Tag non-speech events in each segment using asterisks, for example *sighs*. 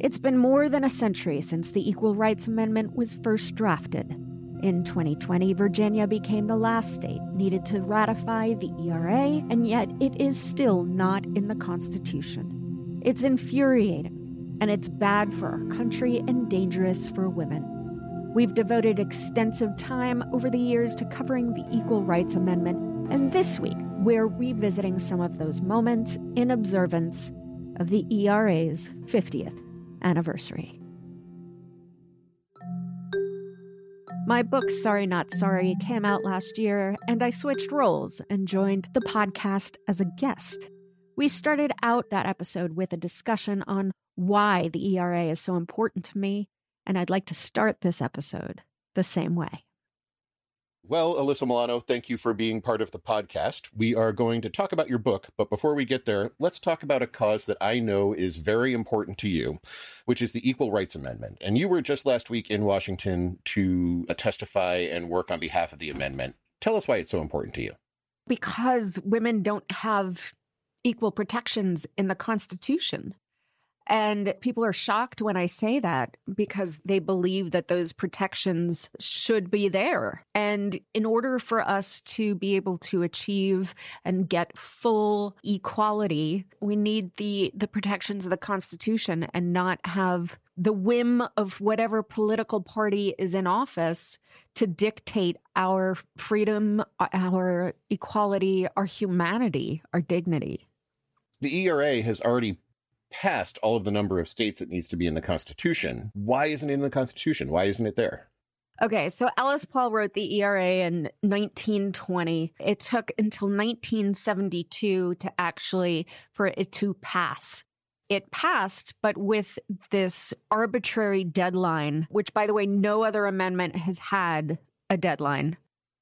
It's been more than a century since the Equal Rights Amendment was first drafted. In 2020, Virginia became the last state needed to ratify the ERA, and yet it is still not in the Constitution. It's infuriating, and it's bad for our country and dangerous for women. We've devoted extensive time over the years to covering the Equal Rights Amendment, and this week we're revisiting some of those moments in observance of the ERA's 50th anniversary. My book, Sorry Not Sorry, came out last year, and I switched roles and joined the podcast as a guest. We started out that episode with a discussion on why the ERA is so important to me, and I'd like to start this episode the same way. Well, Alyssa Milano, thank you for being part of the podcast. We are going to talk about your book, but before we get there, let's talk about a cause that I know is very important to you, which is the Equal Rights Amendment. And you were just last week in Washington to uh, testify and work on behalf of the amendment. Tell us why it's so important to you. Because women don't have equal protections in the Constitution. And people are shocked when I say that because they believe that those protections should be there. And in order for us to be able to achieve and get full equality, we need the, the protections of the Constitution and not have the whim of whatever political party is in office to dictate our freedom, our equality, our humanity, our dignity. The ERA has already passed all of the number of states it needs to be in the Constitution. Why isn't it in the Constitution? Why isn't it there? Okay, so Alice Paul wrote the ERA in 1920. It took until 1972 to actually for it to pass. It passed, but with this arbitrary deadline, which by the way, no other amendment has had a deadline.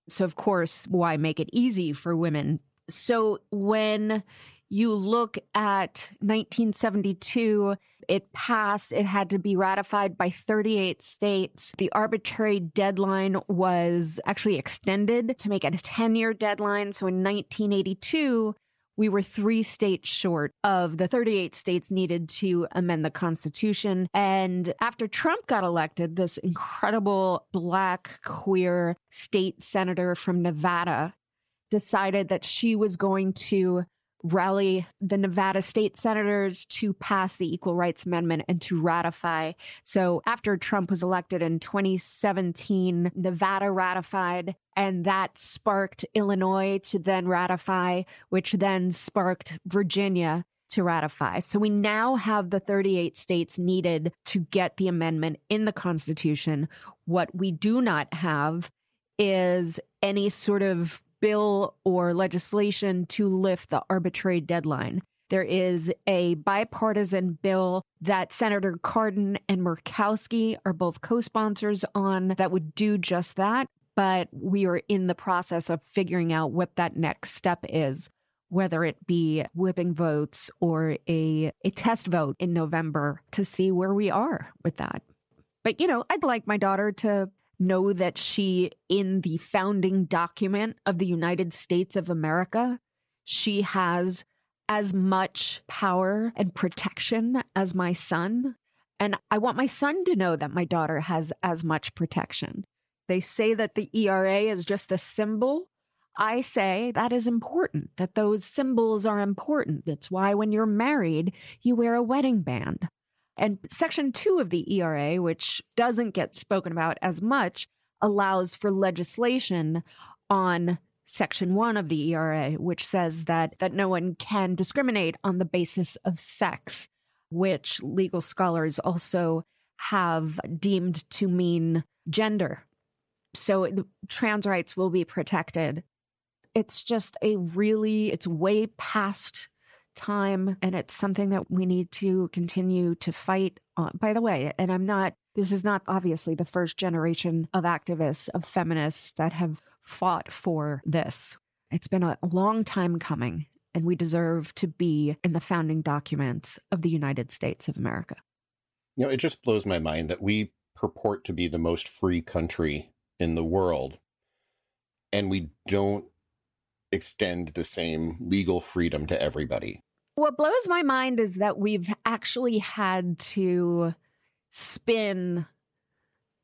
So, of course, why make it easy for women? So, when you look at 1972, it passed, it had to be ratified by 38 states. The arbitrary deadline was actually extended to make it a 10 year deadline. So in 1982, we were three states short of the 38 states needed to amend the Constitution. And after Trump got elected, this incredible black queer state senator from Nevada decided that she was going to rally the Nevada state senators to pass the Equal Rights Amendment and to ratify. So after Trump was elected in 2017, Nevada ratified, and that sparked Illinois to then ratify, which then sparked Virginia to ratify. So we now have the 38 states needed to get the amendment in the Constitution. What we do not have is any sort of bill or legislation to lift the arbitrary deadline. There is a bipartisan bill that Senator Cardin and Murkowski are both co sponsors on that would do just that. But we are in the process of figuring out what that next step is, whether it be whipping votes or a, a test vote in November to see where we are with that. But, you know, I'd like my daughter to know that she, in the founding document of the United States of America, she has as much power and protection as my son. And I want my son to know that my daughter has as much protection. They say that the ERA is just a symbol. I say that is important, that those symbols are important. That's why when you're married, you wear a wedding band. And Section 2 of the ERA, which doesn't get spoken about as much, allows for legislation on Section 1 of the ERA, which says that, that no one can discriminate on the basis of sex, which legal scholars also have deemed to mean gender. So trans rights will be protected. It's just a really, it's way past time and it's something that we need to continue to fight on. By the way, and I'm not, this is not obviously the first generation of activists, of feminists that have fought for this. It's been a long time coming, and we deserve to be in the founding documents of the United States of America. You know, it just blows my mind that we purport to be the most free country in the world, and we don't extend the same legal freedom to everybody. What blows my mind is that we've actually had to spin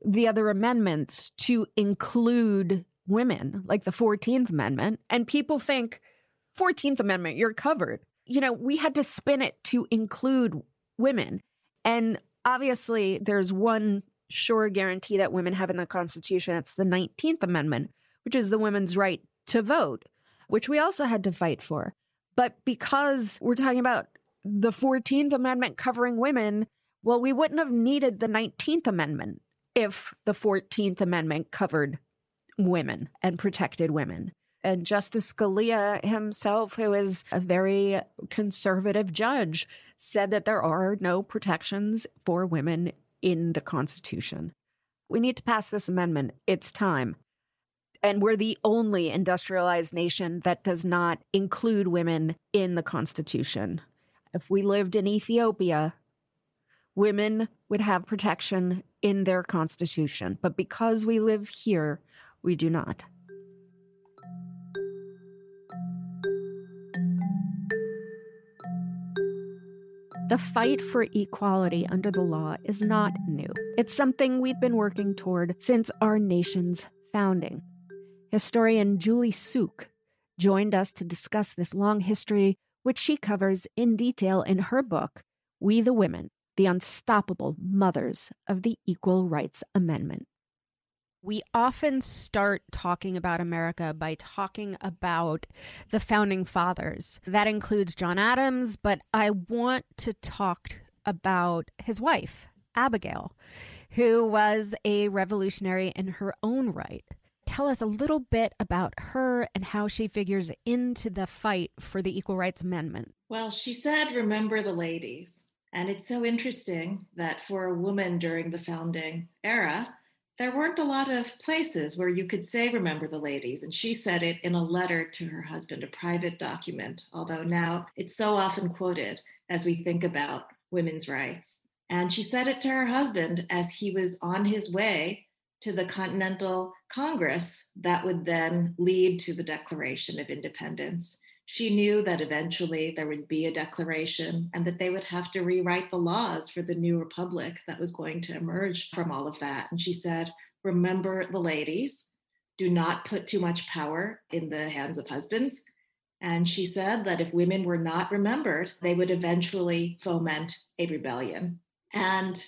the other amendments to include women, like the 14th Amendment. And people think, 14th Amendment, you're covered. You know, we had to spin it to include women. And obviously, there's one sure guarantee that women have in the Constitution. That's the 19th Amendment, which is the women's right to vote, which we also had to fight for. But because we're talking about the 14th Amendment covering women, well, we wouldn't have needed the 19th Amendment if the 14th Amendment covered women and protected women. And Justice Scalia himself, who is a very conservative judge, said that there are no protections for women in the Constitution. We need to pass this amendment. It's time. And we're the only industrialized nation that does not include women in the Constitution. If we lived in Ethiopia, women would have protection in their Constitution. But because we live here, we do not. The fight for equality under the law is not new. It's something we've been working toward since our nation's founding. Historian Julie Suk joined us to discuss this long history, which she covers in detail in her book, We the Women The Unstoppable Mothers of the Equal Rights Amendment. We often start talking about America by talking about the founding fathers. That includes John Adams, but I want to talk about his wife, Abigail, who was a revolutionary in her own right tell us a little bit about her and how she figures into the fight for the Equal Rights Amendment. Well, she said, remember the ladies. And it's so interesting that for a woman during the founding era, there weren't a lot of places where you could say, remember the ladies. And she said it in a letter to her husband, a private document, although now it's so often quoted as we think about women's rights. And she said it to her husband as he was on his way to the Continental Congress that would then lead to the Declaration of Independence. She knew that eventually there would be a declaration and that they would have to rewrite the laws for the new republic that was going to emerge from all of that. And she said, Remember the ladies, do not put too much power in the hands of husbands. And she said that if women were not remembered, they would eventually foment a rebellion. And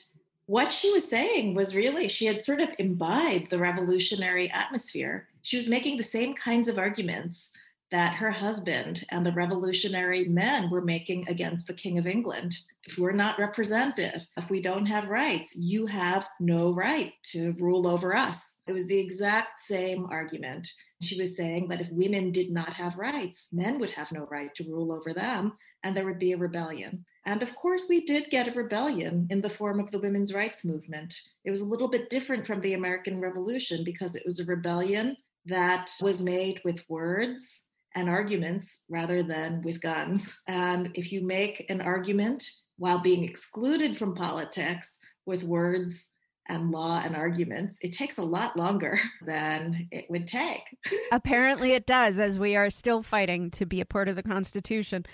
what she was saying was really she had sort of imbibed the revolutionary atmosphere. She was making the same kinds of arguments that her husband and the revolutionary men were making against the King of England. If we're not represented, if we don't have rights, you have no right to rule over us. It was the exact same argument. She was saying that if women did not have rights, men would have no right to rule over them, and there would be a rebellion. And of course, we did get a rebellion in the form of the women's rights movement. It was a little bit different from the American Revolution because it was a rebellion that was made with words and arguments rather than with guns. And if you make an argument while being excluded from politics with words and law and arguments, it takes a lot longer *laughs* than it would take. *laughs* Apparently, it does, as we are still fighting to be a part of the Constitution.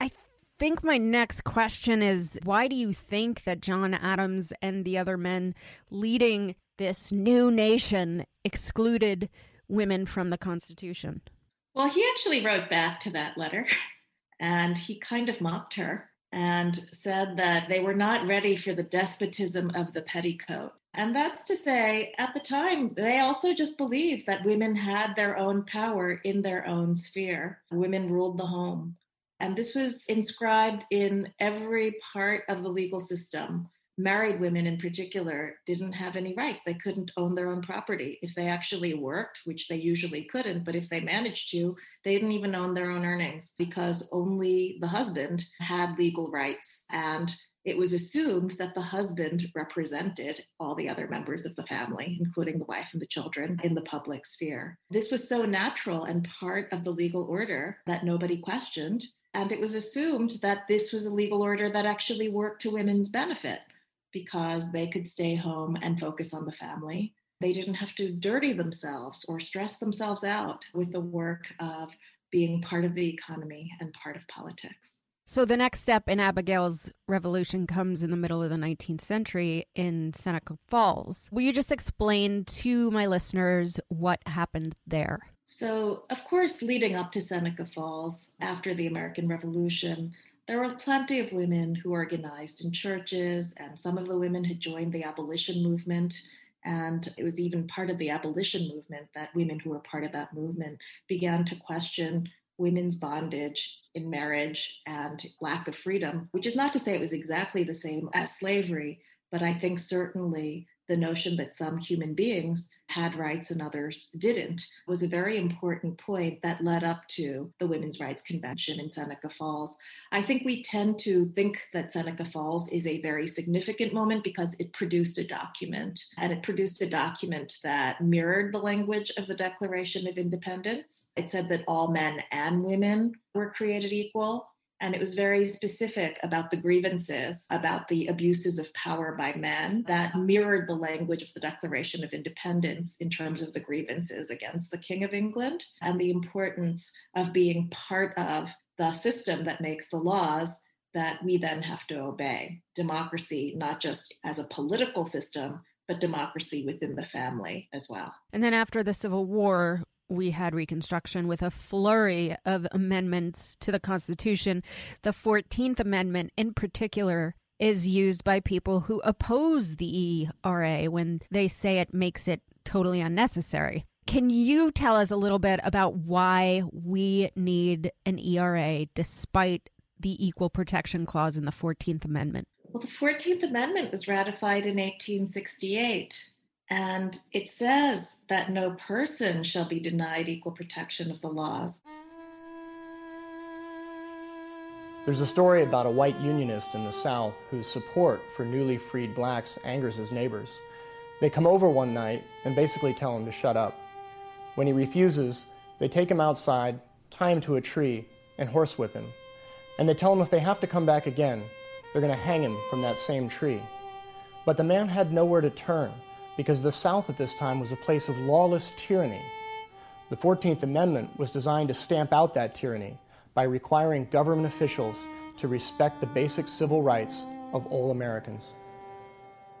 I think my next question is why do you think that John Adams and the other men leading this new nation excluded women from the Constitution? Well, he actually wrote back to that letter *laughs* and he kind of mocked her and said that they were not ready for the despotism of the petticoat. And that's to say, at the time, they also just believed that women had their own power in their own sphere. Women ruled the home. And this was inscribed in every part of the legal system married women in particular didn't have any rights. They couldn't own their own property. If they actually worked, which they usually couldn't, but if they managed to, they didn't even own their own earnings because only the husband had legal rights. And it was assumed that the husband represented all the other members of the family, including the wife and the children, in the public sphere. This was so natural and part of the legal order that nobody questioned. And it was assumed that this was a legal order that actually worked to women's benefit because they could stay home and focus on the family. They didn't have to dirty themselves or stress themselves out with the work of being part of the economy and part of politics. So the next step in Abigail's revolution comes in the middle of the 19th century in Seneca Falls. Will you just explain to my listeners what happened there? So, of course, leading up to Seneca Falls after the American Revolution, there were plenty of women who organized in churches, and some of the women had joined the abolition movement. And it was even part of the abolition movement that women who were part of that movement began to question women's bondage in marriage and lack of freedom, which is not to say it was exactly the same as slavery, but I think certainly the notion that some human beings had rights and others didn't was a very important point that led up to the Women's Rights Convention in Seneca Falls. I think we tend to think that Seneca Falls is a very significant moment because it produced a document, and it produced a document that mirrored the language of the Declaration of Independence. It said that all men and women were created equal and it was very specific about the grievances, about the abuses of power by men that mirrored the language of the Declaration of Independence in terms of the grievances against the King of England and the importance of being part of the system that makes the laws that we then have to obey. Democracy, not just as a political system, but democracy within the family as well. And then after the Civil War, we had Reconstruction with a flurry of amendments to the Constitution. The 14th Amendment, in particular, is used by people who oppose the ERA when they say it makes it totally unnecessary. Can you tell us a little bit about why we need an ERA despite the Equal Protection Clause in the 14th Amendment? Well, the 14th Amendment was ratified in 1868. And it says that no person shall be denied equal protection of the laws. There's a story about a white unionist in the South whose support for newly freed blacks angers his neighbors. They come over one night and basically tell him to shut up. When he refuses, they take him outside, tie him to a tree, and horsewhip him. And they tell him if they have to come back again, they're going to hang him from that same tree. But the man had nowhere to turn because the South at this time was a place of lawless tyranny. The 14th Amendment was designed to stamp out that tyranny by requiring government officials to respect the basic civil rights of all Americans.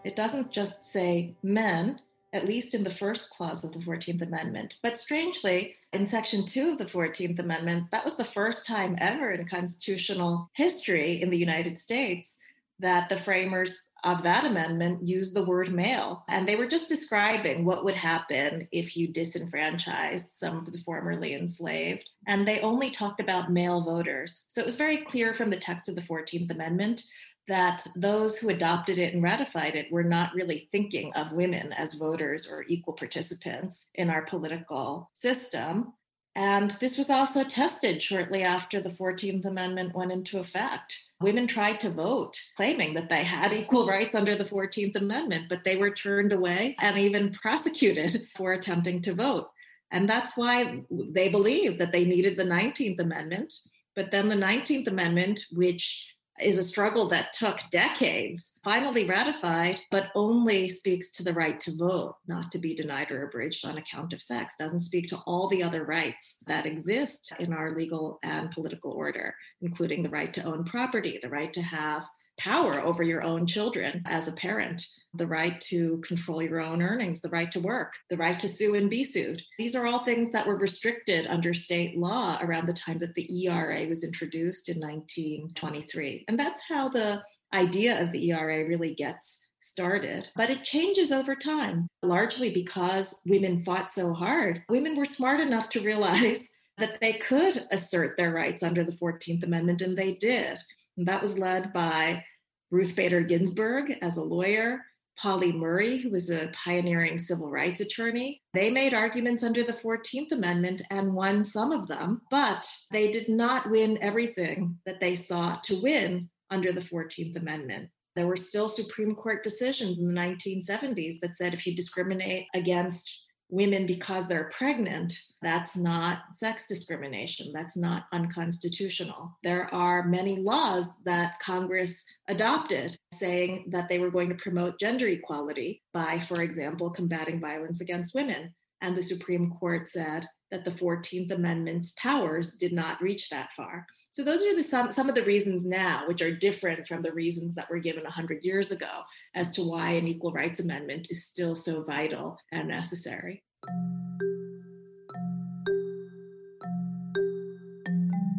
It doesn't just say men, at least in the first clause of the 14th Amendment. But strangely, in Section 2 of the 14th Amendment, that was the first time ever in constitutional history in the United States that the framers of that amendment used the word male. And they were just describing what would happen if you disenfranchised some of the formerly enslaved. And they only talked about male voters. So it was very clear from the text of the 14th Amendment that those who adopted it and ratified it were not really thinking of women as voters or equal participants in our political system. And this was also tested shortly after the 14th Amendment went into effect. Women tried to vote, claiming that they had equal rights under the 14th Amendment, but they were turned away and even prosecuted *laughs* for attempting to vote. And that's why they believed that they needed the 19th Amendment. But then the 19th Amendment, which is a struggle that took decades, finally ratified, but only speaks to the right to vote, not to be denied or abridged on account of sex, doesn't speak to all the other rights that exist in our legal and political order, including the right to own property, the right to have power over your own children as a parent, the right to control your own earnings, the right to work, the right to sue and be sued. These are all things that were restricted under state law around the time that the ERA was introduced in 1923. And that's how the idea of the ERA really gets started. But it changes over time, largely because women fought so hard. Women were smart enough to realize *laughs* that they could assert their rights under the 14th Amendment, and they did. And that was led by Ruth Bader Ginsburg as a lawyer, Pauli Murray, who was a pioneering civil rights attorney. They made arguments under the 14th Amendment and won some of them, but they did not win everything that they sought to win under the 14th Amendment. There were still Supreme Court decisions in the 1970s that said if you discriminate against women because they're pregnant, that's not sex discrimination. That's not unconstitutional. There are many laws that Congress adopted saying that they were going to promote gender equality by, for example, combating violence against women. And the Supreme Court said that the 14th Amendment's powers did not reach that far. So those are the some, some of the reasons now, which are different from the reasons that were given 100 years ago as to why an equal rights amendment is still so vital and necessary.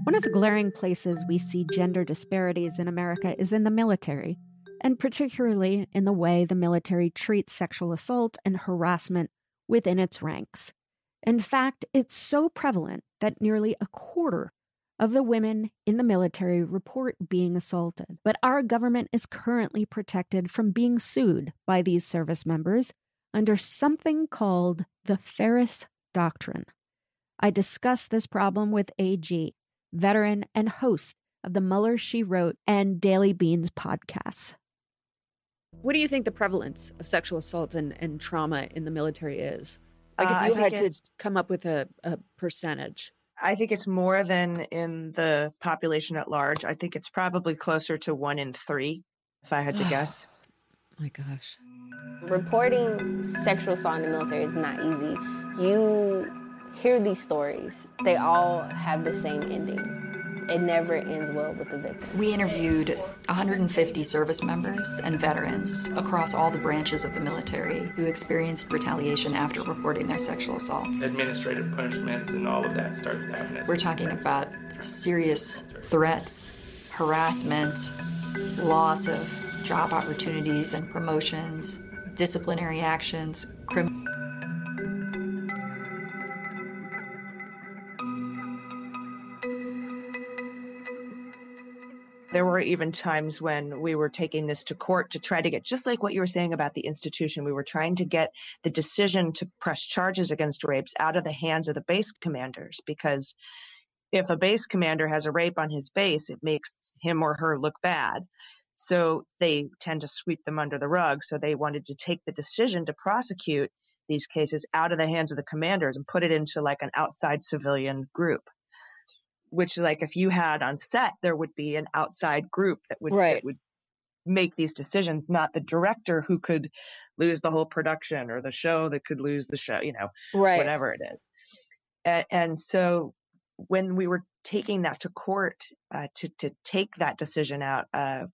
One of the glaring places we see gender disparities in America is in the military, and particularly in the way the military treats sexual assault and harassment within its ranks. In fact, it's so prevalent that nearly a quarter of the women in the military report being assaulted. But our government is currently protected from being sued by these service members under something called the Feres Doctrine. I discussed this problem with AG, veteran and host of the Mueller She Wrote and Daily Beans podcasts. What do you think the prevalence of sexual assault and, and trauma in the military is? Like, if uh, you had to come up with a, a percentage. I think it's more than in the population at large. I think it's probably closer to one in three, if I had to guess. My gosh. Reporting sexual assault in the military is not easy. You hear these stories, they all have the same ending it never ends well with the victim. We interviewed 150 service members and veterans across all the branches of the military who experienced retaliation after reporting their sexual assault. Administrative punishments and all of that started to happen. We're talking about serious threats, harassment, loss of job opportunities and promotions, disciplinary actions, criminal were even times when we were taking this to court to try to get, just like what you were saying about the institution, we were trying to get the decision to press charges against rapes out of the hands of the base commanders. Because if a base commander has a rape on his base, it makes him or her look bad. So they tend to sweep them under the rug. So they wanted to take the decision to prosecute these cases out of the hands of the commanders and put it into like an outside civilian group which like if you had on set there would be an outside group that would right. that would make these decisions not the director who could lose the whole production or the show that could lose the show you know right. whatever it is and, and so when we were taking that to court uh, to to take that decision out uh,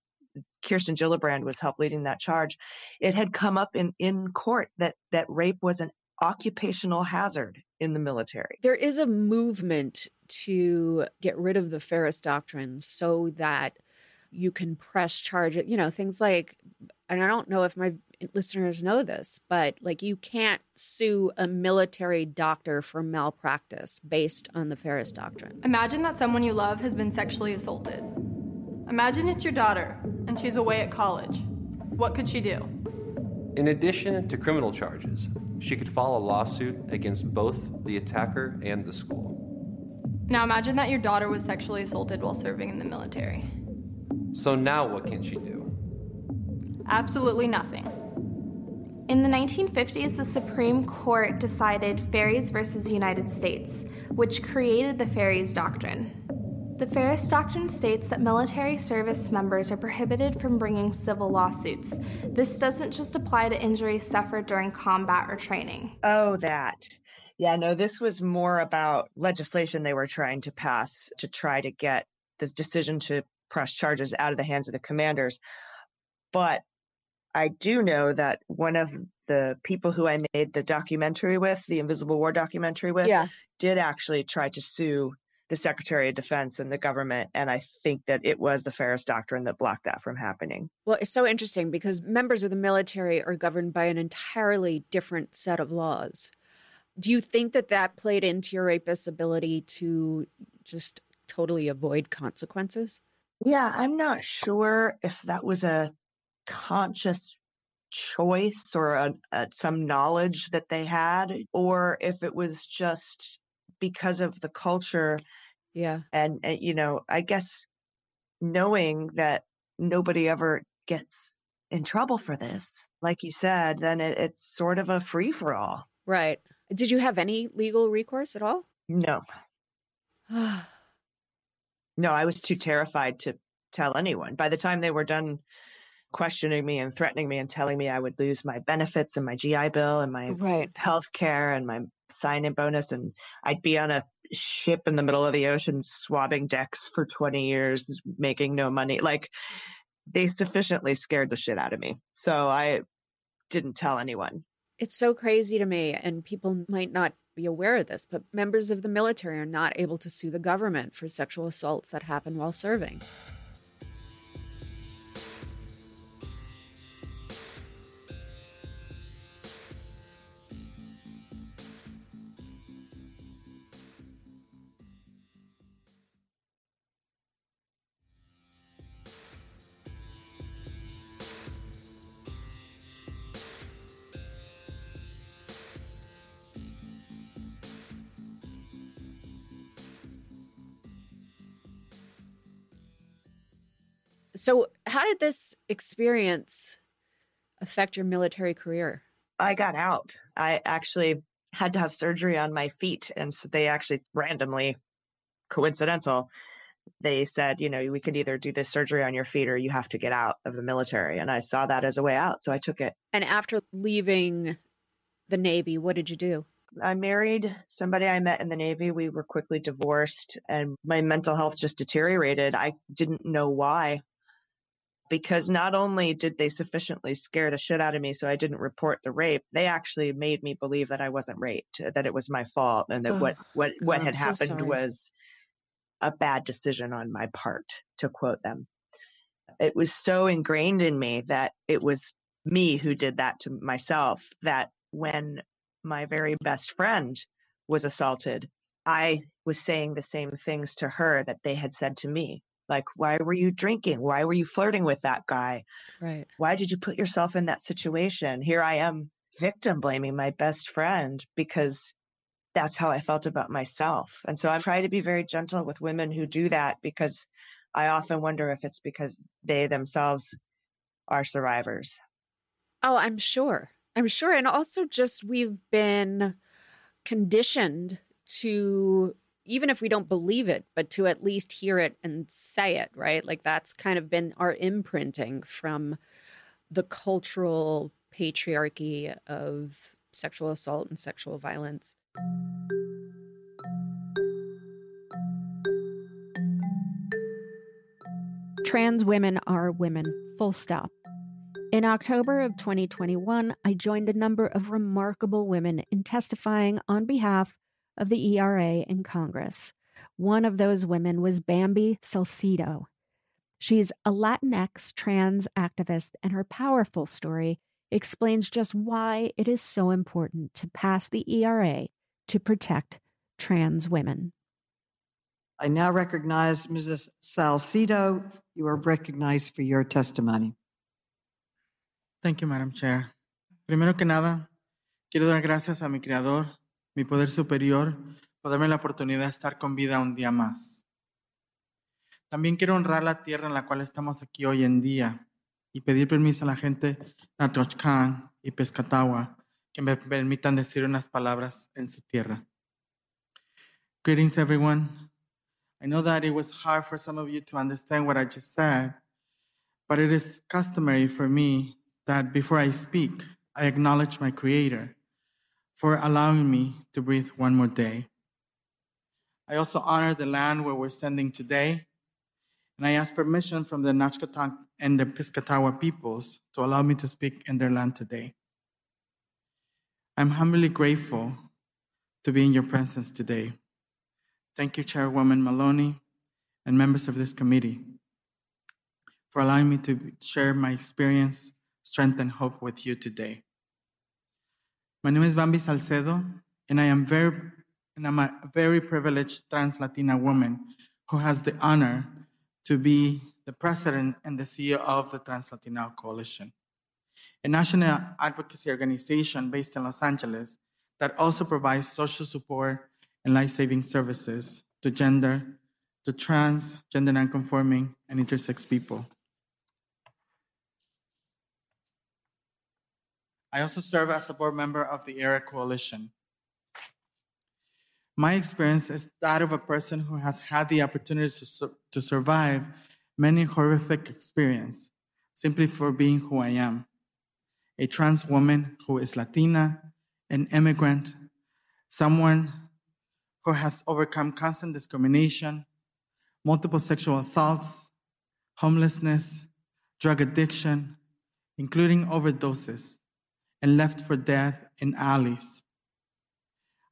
Kirsten Gillibrand was help leading that charge. It had come up in, in court that that rape was an occupational hazard in the military. There is a movement to get rid of the Feres doctrine so that you can press charge it, you know, things like, and I don't know if my listeners know this, but like you can't sue a military doctor for malpractice based on the Feres doctrine. Imagine that someone you love has been sexually assaulted. Imagine it's your daughter and she's away at college. What could she do? In addition to criminal charges, she could file a lawsuit against both the attacker and the school. Now imagine that your daughter was sexually assaulted while serving in the military. So now what can she do? Absolutely nothing. In the 1950s, the Supreme Court decided Feres versus United States, which created the Feres Doctrine. The Feres Doctrine states that military service members are prohibited from bringing civil lawsuits. This doesn't just apply to injuries suffered during combat or training. Oh, that. Yeah, no, this was more about legislation they were trying to pass to try to get the decision to press charges out of the hands of the commanders. But I do know that one of the people who I made the documentary with, the Invisible War documentary with, Yeah. did actually try to sue the Secretary of Defense and the government. And I think that it was the Feres Doctrine that blocked that from happening. Well, it's so interesting because members of the military are governed by an entirely different set of laws. Do you think that that played into your rapist's ability to just totally avoid consequences? Yeah, I'm not sure if that was a conscious choice or a, a, some knowledge that they had, or if it was just because of the culture. Yeah. And, and you know, I guess knowing that nobody ever gets in trouble for this, like you said, then it, it's sort of a free for all. Right. Did you have any legal recourse at all? No. *sighs* no, I was too terrified to tell anyone. By the time they were done questioning me and threatening me and telling me I would lose my benefits and my GI Bill and my right. health care and my sign in bonus, and I'd be on a ship in the middle of the ocean swabbing decks for 20 years, making no money. Like, they sufficiently scared the shit out of me. So I didn't tell anyone. It's so crazy to me, and people might not be aware of this, but members of the military are not able to sue the government for sexual assaults that happen while serving. Did this experience affect your military career? I got out. I actually had to have surgery on my feet. And so they actually randomly, coincidental, they said, you know, we could either do this surgery on your feet or you have to get out of the military. And I saw that as a way out. So I took it. And after leaving the Navy, what did you do? I married somebody I met in the Navy. We were quickly divorced and my mental health just deteriorated. I didn't know why because not only did they sufficiently scare the shit out of me so I didn't report the rape, they actually made me believe that I wasn't raped, that it was my fault and that Oh, what what what had so happened sorry. was a bad decision on my part, to quote them. It was so ingrained in me that it was me who did that to myself that when my very best friend was assaulted, I was saying the same things to her that they had said to me. Like, why were you drinking? Why were you flirting with that guy? Right. Why did you put yourself in that situation? Here I am, victim blaming my best friend because that's how I felt about myself. And so I try to be very gentle with women who do that because I often wonder if it's because they themselves are survivors. Oh, I'm sure. I'm sure. And also, just we've been conditioned to, even if we don't believe it, but to at least hear it and say it, right? Like that's kind of been our imprinting from the cultural patriarchy of sexual assault and sexual violence. Trans women are women, full stop. In October of 2021, I joined a number of remarkable women in testifying on behalf of the ERA in Congress. One of those women was Bambi Salcedo. She's a Latinx trans activist, and her powerful story explains just why it is so important to pass the ERA to protect trans women. I now recognize Mrs. Salcedo. You are recognized for your testimony. Thank you, Madam Chair. Primero que nada, quiero dar gracias a mi Creador, mi poder superior, por darme la oportunidad de estar con vida un día más. También quiero honrar la tierra en la cual estamos aquí hoy en día y pedir permiso a la gente Natochcan y Pescatagua que me permitan decir unas palabras en su tierra. Greetings, everyone. I know that it was hard for some of you to understand what I just said, but it is customary for me that before I speak, I acknowledge my Creator for allowing me to breathe one more day. I also honor the land where we're standing today and I ask permission from the Nacotchtank and the Piscataway peoples to allow me to speak in their land today. I'm humbly grateful to be in your presence today. Thank you, Chairwoman Maloney and members of this committee for allowing me to share my experience, strength, and hope with you today. My name is Bambi Salcedo, and I am very and I'm a very privileged trans Latina woman who has the honor to be the president and the CEO of the Trans Latina Coalition, a national advocacy organization based in Los Angeles that also provides social support and life saving services to gender, to trans, gender nonconforming, and intersex people. I also serve as a board member of the ERA Coalition. My experience is that of a person who has had the opportunity to, to survive many horrific experiences simply for being who I am. A trans woman who is Latina, an immigrant, someone who has overcome constant discrimination, multiple sexual assaults, homelessness, drug addiction, including overdoses, and left for death in alleys.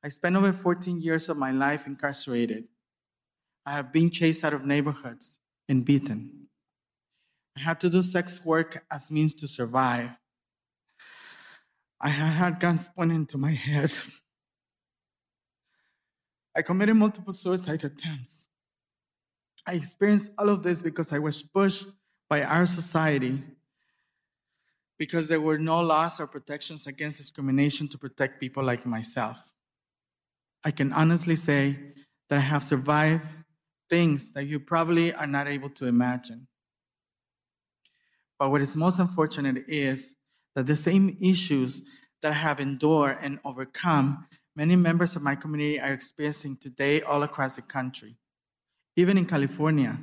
I spent over 14 years of my life incarcerated. I have been chased out of neighborhoods and beaten. I had to do sex work as means to survive. I had guns pointed into my head. I committed multiple suicide attempts. I experienced all of this because I was pushed by our society because there were no laws or protections against discrimination to protect people like myself. I can honestly say that I have survived things that you probably are not able to imagine. But what is most unfortunate is that the same issues that I have endured and overcome, many members of my community are experiencing today all across the country. Even in California,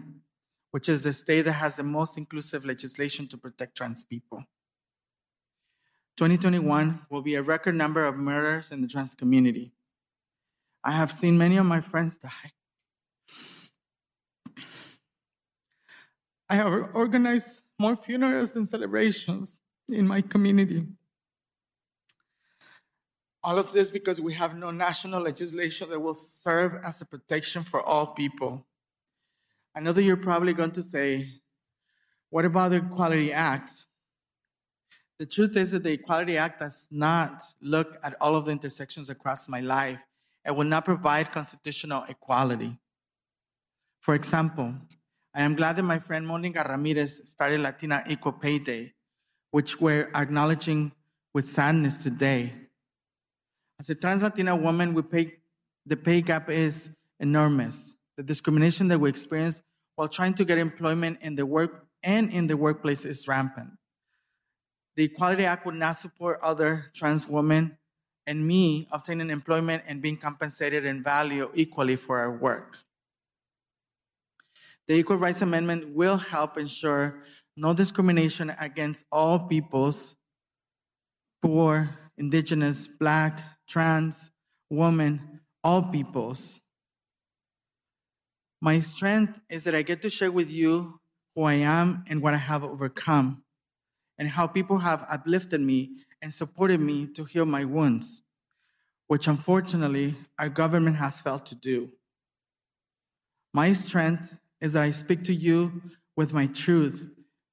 which is the state that has the most inclusive legislation to protect trans people. 2021 will be a record number of murders in the trans community. I have seen many of my friends die. I have organized more funerals than celebrations in my community. All of this because we have no national legislation that will serve as a protection for all people. I know that you're probably going to say, what about the Equality Act? The truth is that the Equality Act does not look at all of the intersections across my life and will not provide constitutional equality. For example, I am glad that my friend Monica Ramirez started Latina Equal Pay Day, which we're acknowledging with sadness today. As a trans Latina woman, we pay, the pay gap is enormous. The discrimination that we experience while trying to get employment in the work and in the workplace is rampant. The Equality Act would not support other trans women and me obtaining employment and being compensated in value equally for our work. The Equal Rights Amendment will help ensure no discrimination against all peoples, poor, indigenous, black, trans, women, all peoples. My strength is that I get to share with you who I am and what I have overcome, and how people have uplifted me and supported me to heal my wounds, which unfortunately our government has failed to do. My strength is that I speak to you with my truth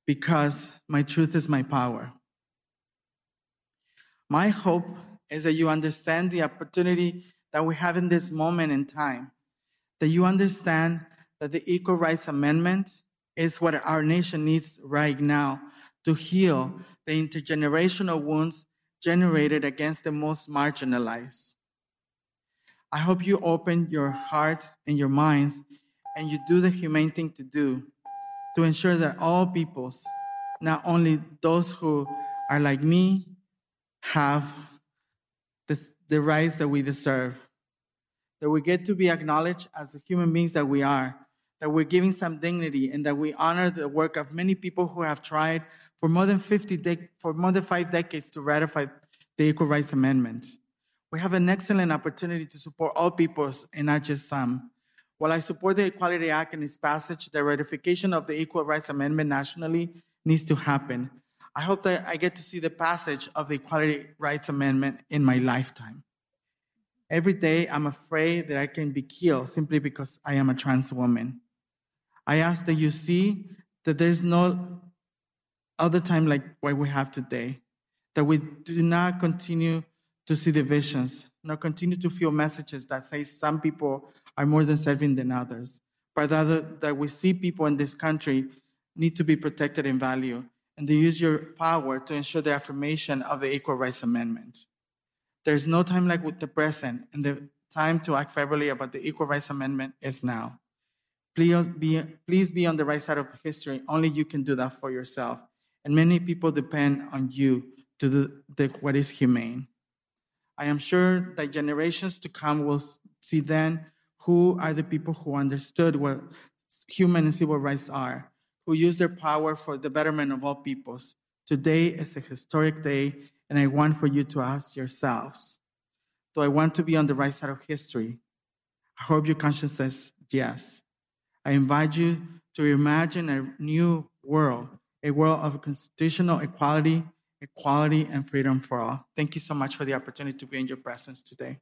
because my truth is my power. My hope is that you understand the opportunity that we have in this moment in time, that you understand that the Equal Rights Amendment is what our nation needs right now to heal the intergenerational wounds generated against the most marginalized. I hope you open your hearts and your minds and you do the humane thing to do to ensure that all peoples, not only those who are like me, have this, the rights that we deserve. That we get to be acknowledged as the human beings that we are, that we're giving some dignity, and that we honor the work of many people who have tried for more than 50 de- for more than five decades to ratify the Equal Rights Amendment. We have an excellent opportunity to support all peoples and not just some. While I support the Equality Act and its passage, the ratification of the Equal Rights Amendment nationally needs to happen. I hope that I get to see the passage of the Equality Rights Amendment in my lifetime. Every day, I'm afraid that I can be killed simply because I am a trans woman. I ask that you see that there's no other time like what we have today, that we do not continue to see divisions, not continue to feel messages that say some people are more deserving than others, but rather that we see people in this country need to be protected and valued, and to use your power to ensure the affirmation of the Equal Rights Amendment. There's no time like with the present, and the time to act favorably about the Equal Rights Amendment is now. Please be, please be on the right side of history. Only you can do that for yourself. And many people depend on you to do the, what is humane. I am sure that generations to come will see then who are the people who understood what human and civil rights are, who use their power for the betterment of all peoples. Today is a historic day, and I want for you to ask yourselves Do I want to be on the right side of history? I hope your conscience says yes. I invite you to imagine a new world, a world of constitutional equality, equality, and freedom for all. Thank you so much for the opportunity to be in your presence today.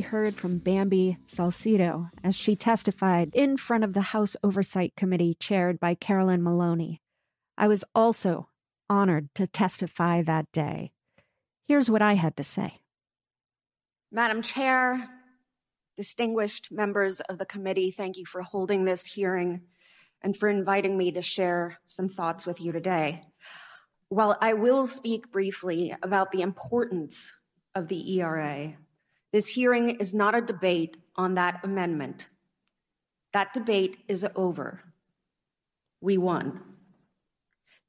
We heard from Bamby Salcedo as she testified in front of the House Oversight Committee chaired by Carolyn Maloney. I was also honored to testify that day. Here's what I had to say Madam Chair, distinguished members of the committee, thank you for holding this hearing and for inviting me to share some thoughts with you today. While I will speak briefly about the importance of the ERA, this hearing is not a debate on that amendment. That debate is over. We won.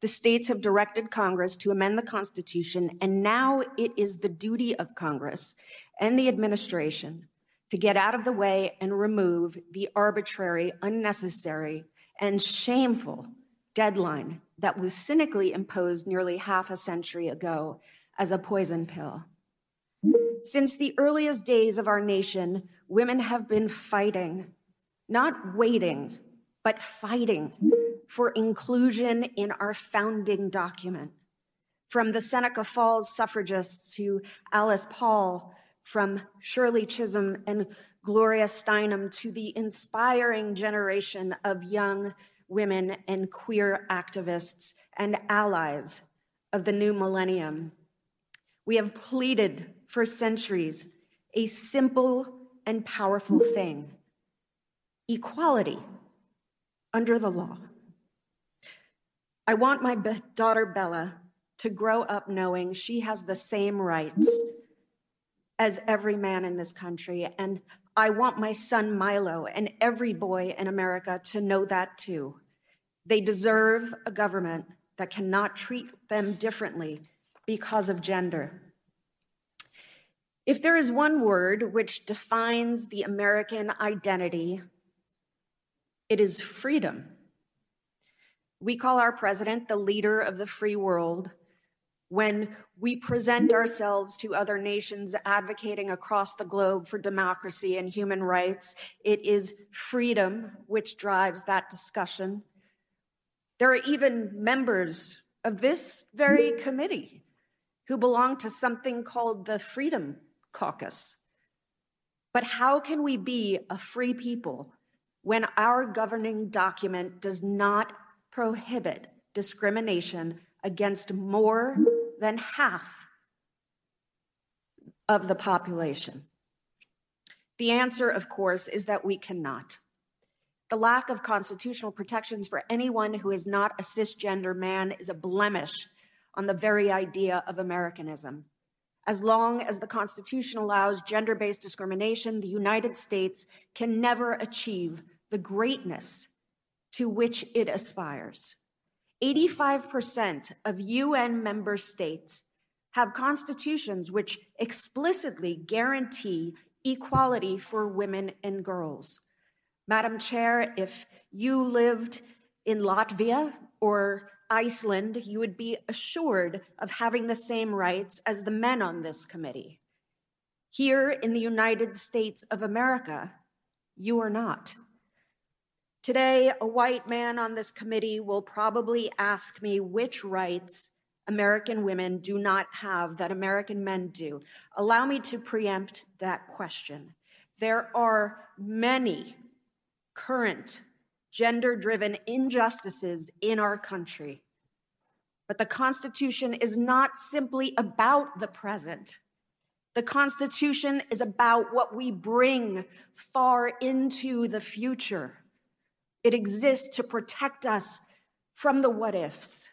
The states have directed Congress to amend the Constitution, and now it is the duty of Congress and the administration to get out of the way and remove the arbitrary, unnecessary, and shameful deadline that was cynically imposed nearly half a century ago as a poison pill. Since the earliest days of our nation, women have been fighting, not waiting, but fighting for inclusion in our founding document. From the Seneca Falls suffragists to Alice Paul, from Shirley Chisholm and Gloria Steinem to the inspiring generation of young women and queer activists and allies of the new millennium. We have pleaded for centuries a simple and powerful thing equality under the law. I want my be- daughter Bella to grow up knowing she has the same rights as every man in this country. And I want my son Milo and every boy in America to know that too. They deserve a government that cannot treat them differently because of gender. If there is one word which defines the American identity, it is freedom. We call our president the leader of the free world when we present ourselves to other nations advocating across the globe for democracy and human rights. It is freedom which drives that discussion. There are even members of this very committee who belong to something called the Freedom Caucus. But how can we be a free people when our governing document does not prohibit discrimination against more than half of the population? The answer, of course, is that we cannot. The lack of constitutional protections for anyone who is not a cisgender man is a blemish on the very idea of Americanism. As long as the Constitution allows gender based discrimination, the United States can never achieve the greatness to which it aspires. 85% of UN member states have constitutions which explicitly guarantee equality for women and girls. Madam Chair, if you lived in Latvia or Iceland, you would be assured of having the same rights as the men on this committee. Here in the United States of America, you are not. Today, a white man on this committee will probably ask me which rights American women do not have that American men do. Allow me to preempt that question. There are many current gender driven injustices in our country. But the Constitution is not simply about the present. The Constitution is about what we bring far into the future. It exists to protect us from the what ifs.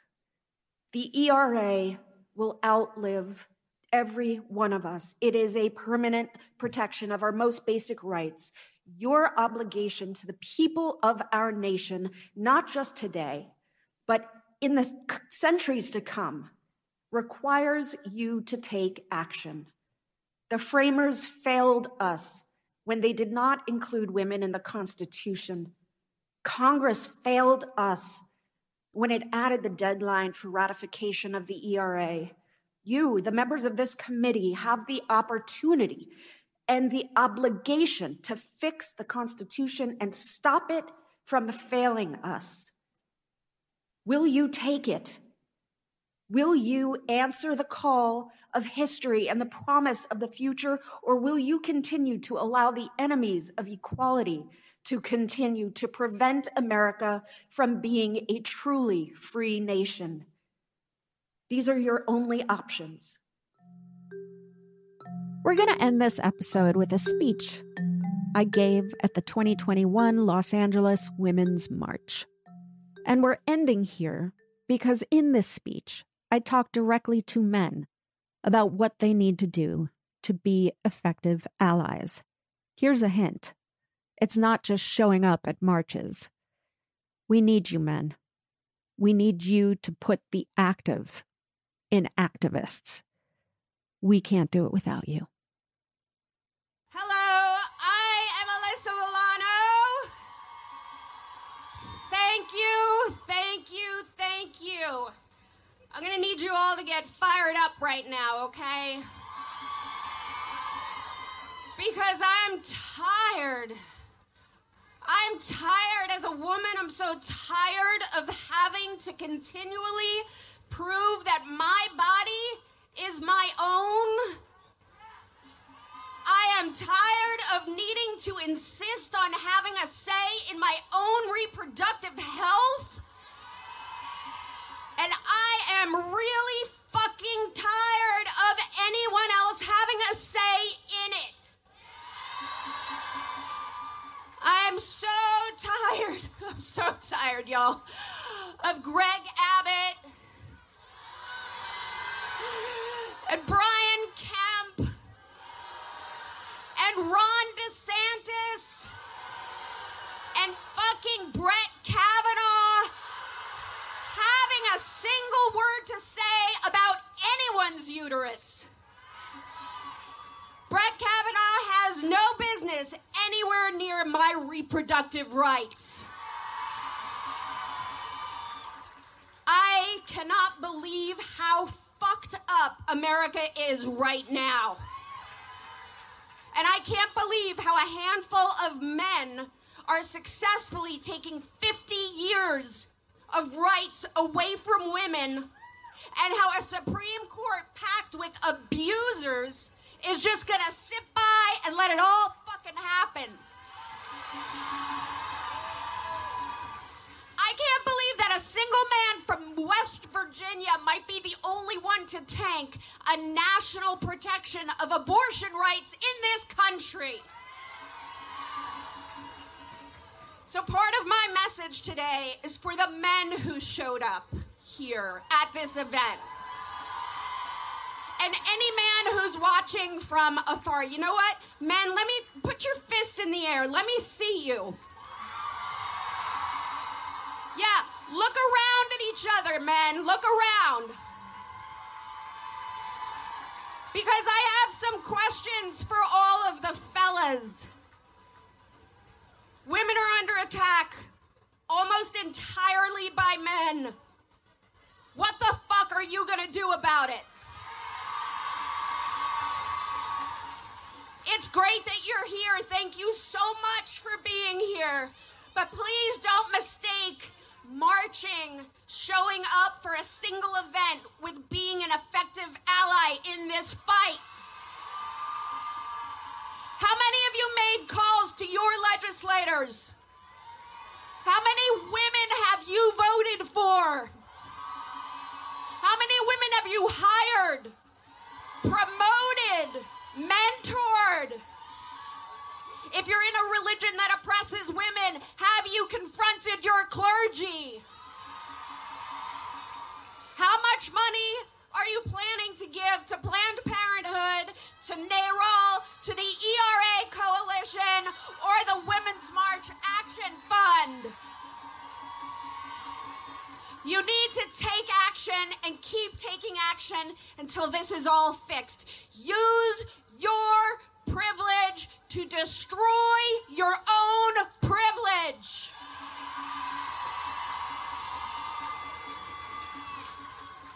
The ERA will outlive every one of us. It is a permanent protection of our most basic rights. Your obligation to the people of our nation, not just today, but in the centuries to come, requires you to take action. The framers failed us when they did not include women in the Constitution. Congress failed us when it added the deadline for ratification of the ERA. You, the members of this committee, have the opportunity and the obligation to fix the Constitution and stop it from failing us. Will you take it? Will you answer the call of history and the promise of the future, or will you continue to allow the enemies of equality to continue to prevent America from being a truly free nation? These are your only options. We're going to end this episode with a speech I gave at the 2021 Los Angeles Women's March. And we're ending here because in this speech, I talk directly to men about what they need to do to be effective allies. Here's a hint it's not just showing up at marches. We need you, men. We need you to put the active in activists. We can't do it without you. I'm gonna need you all to get fired up right now, okay? Because I'm tired. I'm tired as a woman. I'm so tired of having to continually prove that my body is my own. I am tired of needing to insist on having a say in my own reproductive health. Tired, y'all, of Greg Abbott and Brian Kemp and Ron DeSantis and fucking Brett Kavanaugh having a single word to say about anyone's uterus. Brett Kavanaugh has no business anywhere near my reproductive rights. I cannot believe how fucked up America is right now. And I can't believe how a handful of men are successfully taking 50 years of rights away from women, and how a Supreme Court packed with abusers is just gonna sit by and let it all fucking happen. I can't believe that a single man from West Virginia might be the only one to tank a national protection of abortion rights in this country. So, part of my message today is for the men who showed up here at this event. And any man who's watching from afar, you know what? Men, let me put your fist in the air. Let me see you. Look around at each other, men. Look around. Because I have some questions for all of the fellas. Women are under attack almost entirely by men. What the fuck are you gonna do about it? It's great that you're here. Thank you so much for being here. But please don't mistake marching, showing up for a single event with being an effective ally in this fight. How many of you made calls to your legislators? How many women have you voted for? How many women have you hired, promoted, mentored? If you're in a religion that oppresses women, have you confronted your clergy? How much money are you planning to give to Planned Parenthood, to NARAL, to the ERA Coalition, or the Women's March Action Fund? You need to take action and keep taking action until this is all fixed. Use your privilege to destroy your own privilege.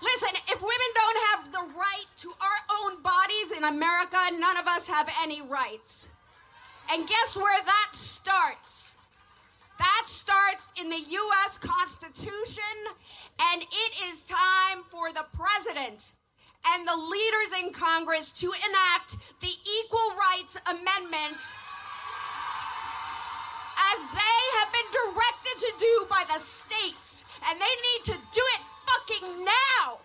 Listen, if women don't have the right to our own bodies in America, none of us have any rights. And guess where that starts? That starts in the U.S. Constitution, and it is time for the president and the leaders in Congress to enact the Equal Rights Amendment as they have been directed to do by the states, and they need to do it fucking now.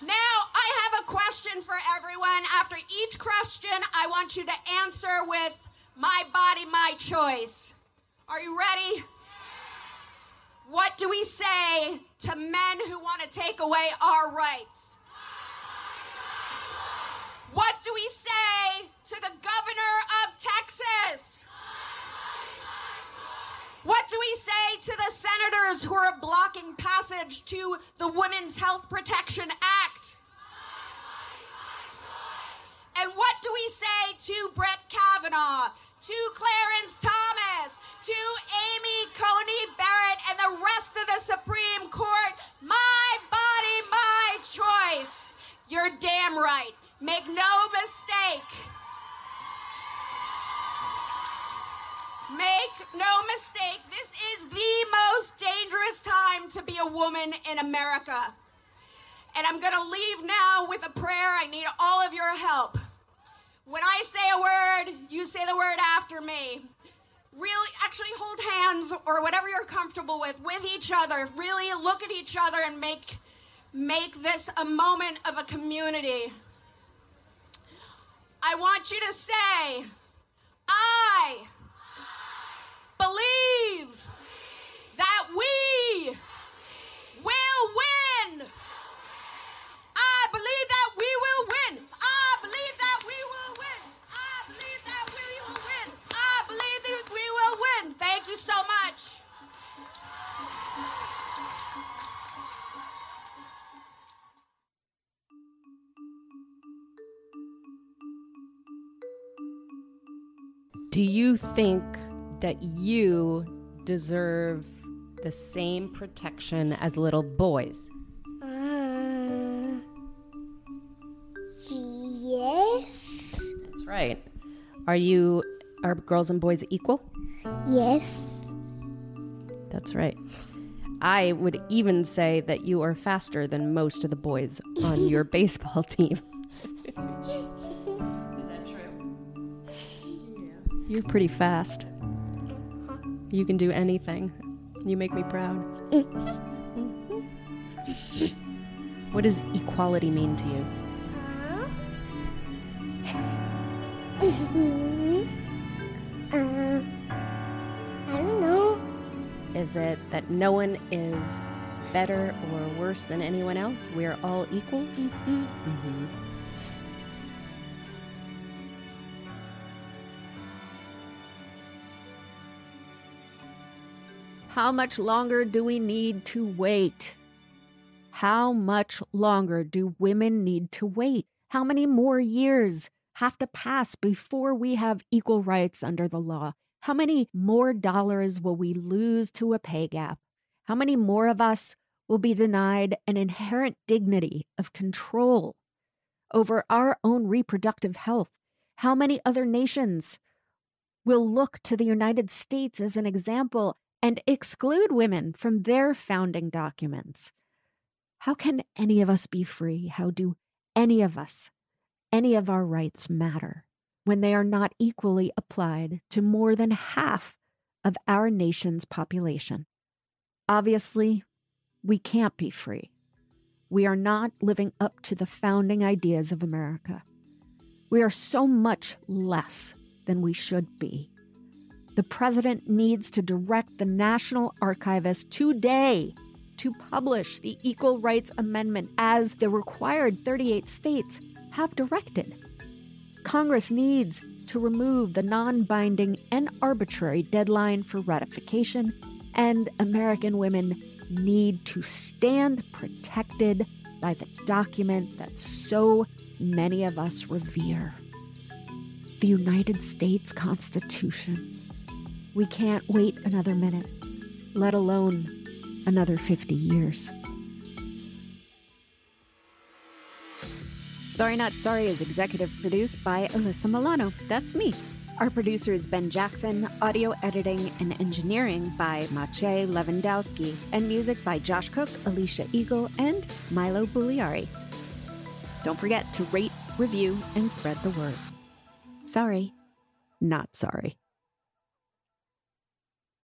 Now, I have a question for everyone. After each question, I want you to answer with my body, my choice. Are you ready? What do we say to men who want to take away our rights? What do we say to the governor of Texas? What do we say to the senators who are blocking passage to the Women's Health Protection Act? And what do we say to Brett Kavanaugh, to Clarence Thomas, to the the Supreme Court? My body, my choice. You're damn right. Make no mistake. Make no mistake, this is the most dangerous time to be a woman in America. And I'm going to leave now with a prayer. I need all of your help. When I say a word, you say the word after me. Really, actually hold hands or whatever you're comfortable with with each other. Really look at each other and make make this a moment of a community. I want you to say, I believe that we will win. Do you think that you deserve the same protection as little boys? Uh, yes. That's right. Are you are girls and boys equal? Yes. That's right. I would even say that you are faster than most of the boys on your *laughs* baseball team. *laughs* You're pretty fast. You can do anything. You make me proud. what does equality mean to you? uh, I don't know. Is it that no one is better or worse than anyone else? We are all equals? Mm-hmm. Mm-hmm. How much longer do we need to wait? How much longer do women need to wait? How many more years have to pass before we have equal rights under the law? How many more dollars will we lose to a pay gap? How many more of us will be denied an inherent dignity of control over our own reproductive health? How many other nations will look to the United States as an example and exclude women from their founding documents? How can any of us be free? How do any of us, any of our rights matter when they are not equally applied to more than half of our nation's population? Obviously, we can't be free. We are not living up to the founding ideas of America. We are so much less than we should be. The president needs to direct the National Archivist today to publish the Equal Rights Amendment as the required 38 states have directed. Congress needs to remove the non binding and arbitrary deadline for ratification, and American women need to stand protected by the document that so many of us revere the United States Constitution. We can't wait another minute, let alone another 50 years. Sorry Not Sorry is executive produced by Alyssa Milano. That's me. Our producer is Ben Jackson, audio editing and engineering by Maciej Lewandowski, and music by Josh Cook, Alicia Eagle, and Milo Bugliari. Don't forget to rate, review, and spread the word. Sorry, not sorry.